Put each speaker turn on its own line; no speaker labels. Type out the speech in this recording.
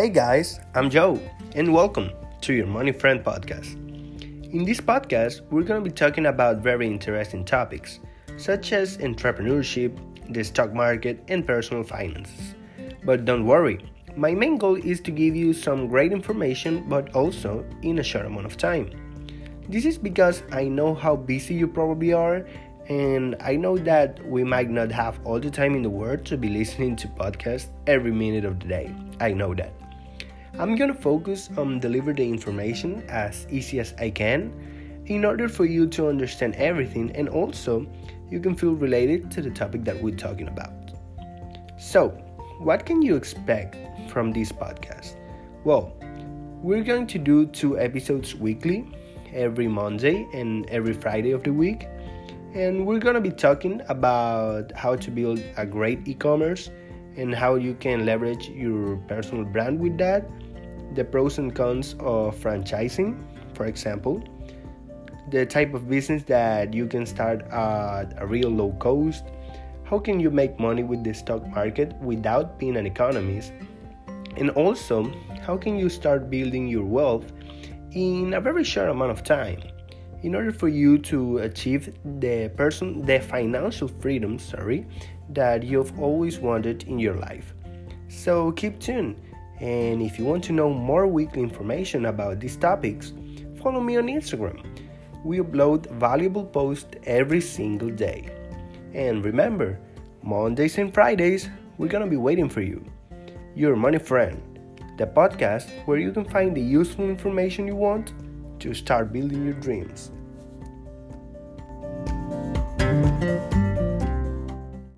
Hey guys, I'm Joe, and welcome to your Money Friend podcast. In this podcast, we're going to be talking about very interesting topics, such as entrepreneurship, the stock market, and personal finances. But don't worry, my main goal is to give you some great information, but also in a short amount of time. This is because I know how busy you probably are, and I know that we might not have all the time in the world to be listening to podcasts every minute of the day. I know that. I'm gonna focus on deliver the information as easy as I can in order for you to understand everything and also you can feel related to the topic that we're talking about. So, what can you expect from this podcast? Well, we're going to do two episodes weekly, every Monday and every Friday of the week. And we're going to be talking about how to build a great e commerce and how you can leverage your personal brand with that, the pros and cons of franchising, for example, the type of business that you can start at a real low cost, how can you make money with the stock market without being an economist, and also how can you start building your wealth in a very short amount of time in order for you to achieve the person the financial freedom sorry that you've always wanted in your life. So keep tuned. And if you want to know more weekly information about these topics follow me on instagram. We upload valuable posts every single day. And remember mondays and fridays we're gonna be waiting for you. Your money friend the podcast where you can find the useful information you want to start building your dreams